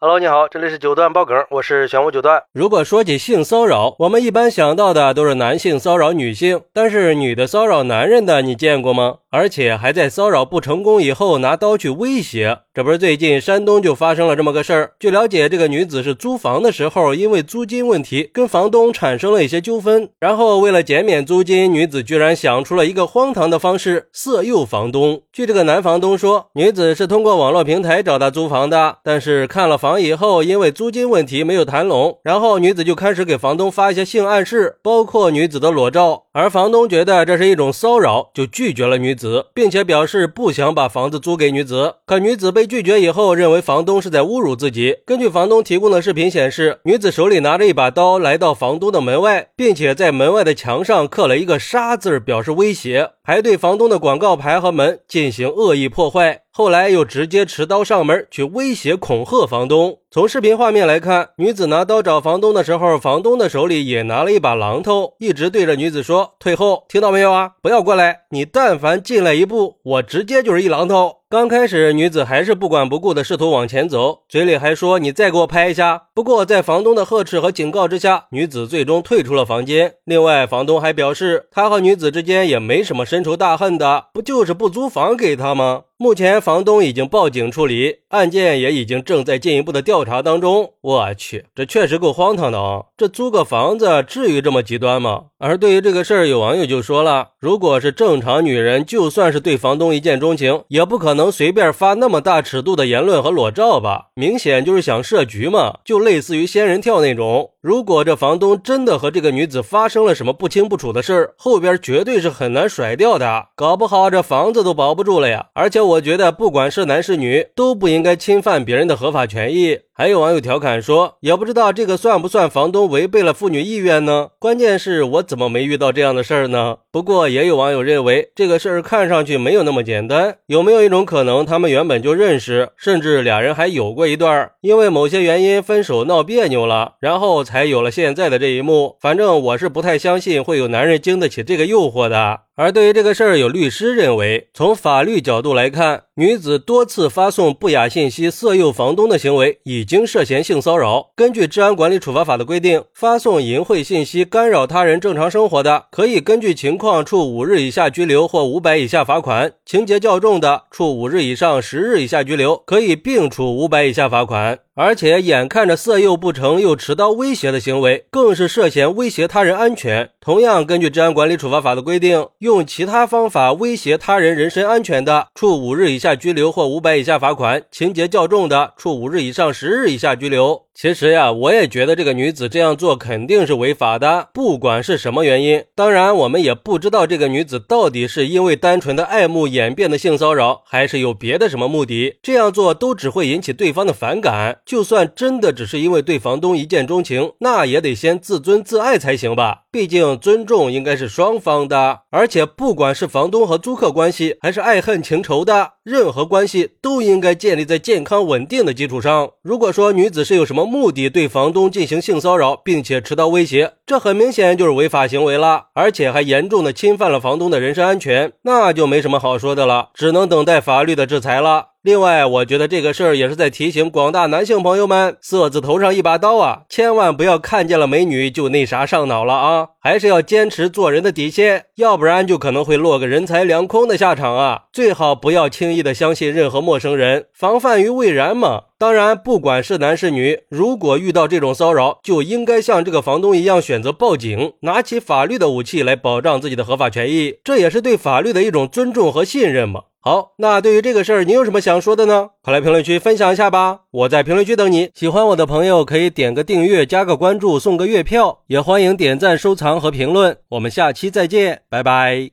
Hello，你好，这里是九段爆梗，我是玄武九段。如果说起性骚扰，我们一般想到的都是男性骚扰女性，但是女的骚扰男人的，你见过吗？而且还在骚扰不成功以后拿刀去威胁。这不是最近山东就发生了这么个事儿。据了解，这个女子是租房的时候，因为租金问题跟房东产生了一些纠纷，然后为了减免租金，女子居然想出了一个荒唐的方式色诱房东。据这个男房东说，女子是通过网络平台找他租房的，但是看了房。以后，因为租金问题没有谈拢，然后女子就开始给房东发一些性暗示，包括女子的裸照，而房东觉得这是一种骚扰，就拒绝了女子，子并且表示不想把房子租给女子。可女子被拒绝以后，认为房东是在侮辱自己。根据房东提供的视频显示，女子手里拿着一把刀来到房东的门外，并且在门外的墙上刻了一个杀字，表示威胁，还对房东的广告牌和门进行恶意破坏。后来又直接持刀上门去威胁恐吓房东。从视频画面来看，女子拿刀找房东的时候，房东的手里也拿了一把榔头，一直对着女子说：“退后，听到没有啊？不要过来！你但凡进来一步，我直接就是一榔头。”刚开始，女子还是不管不顾的试图往前走，嘴里还说：“你再给我拍一下。”不过，在房东的呵斥和警告之下，女子最终退出了房间。另外，房东还表示，他和女子之间也没什么深仇大恨的，不就是不租房给他吗？目前，房东已经报警处理，案件也已经正在进一步的调查当中。我去，这确实够荒唐的啊！这租个房子至于这么极端吗？而对于这个事儿，有网友就说了：“如果是正常女人，就算是对房东一见钟情，也不可能随便发那么大尺度的言论和裸照吧？明显就是想设局嘛，就类似于仙人跳那种。如果这房东真的和这个女子发生了什么不清不楚的事儿，后边绝对是很难甩掉的，搞不好这房子都保不住了呀！而且我觉得，不管是男是女，都不应该侵犯别人的合法权益。”还有网友调侃说：“也不知道这个算不算房东违背了妇女意愿呢？关键是我怎么没遇到这样的事儿呢？”不过也有网友认为这个事儿看上去没有那么简单。有没有一种可能，他们原本就认识，甚至俩人还有过一段，因为某些原因分手闹别扭了，然后才有了现在的这一幕？反正我是不太相信会有男人经得起这个诱惑的。而对于这个事儿，有律师认为，从法律角度来看，女子多次发送不雅信息色诱房东的行为已经涉嫌性骚扰。根据治安管理处罚法的规定，发送淫秽信息干扰他人正常生活的，可以根据情况处五日以下拘留或五百以下罚款；情节较重的，处五日以上十日以下拘留，可以并处五百以下罚款。而且眼看着色诱不成，又持刀威胁的行为，更是涉嫌威胁他人安全。同样，根据治安管理处罚法的规定，用其他方法威胁他人人身安全的，处五日以下拘留或五百以下罚款；情节较重的，处五日以上十日以下拘留。其实呀，我也觉得这个女子这样做肯定是违法的，不管是什么原因。当然，我们也不知道这个女子到底是因为单纯的爱慕演变的性骚扰，还是有别的什么目的。这样做都只会引起对方的反感。就算真的只是因为对房东一见钟情，那也得先自尊自爱才行吧。毕竟尊重应该是双方的，而且且不管是房东和租客关系，还是爱恨情仇的。任何关系都应该建立在健康稳定的基础上。如果说女子是有什么目的对房东进行性骚扰，并且持刀威胁，这很明显就是违法行为了，而且还严重的侵犯了房东的人身安全，那就没什么好说的了，只能等待法律的制裁了。另外，我觉得这个事儿也是在提醒广大男性朋友们：色字头上一把刀啊，千万不要看见了美女就那啥上脑了啊！还是要坚持做人的底线，要不然就可能会落个人财两空的下场啊！最好不要轻易的相信任何陌生人，防范于未然嘛。当然，不管是男是女，如果遇到这种骚扰，就应该像这个房东一样选择报警，拿起法律的武器来保障自己的合法权益，这也是对法律的一种尊重和信任嘛。好，那对于这个事儿，你有什么想说的呢？快来评论区分享一下吧！我在评论区等你。喜欢我的朋友可以点个订阅、加个关注、送个月票，也欢迎点赞、收藏和评论。我们下期再见，拜拜。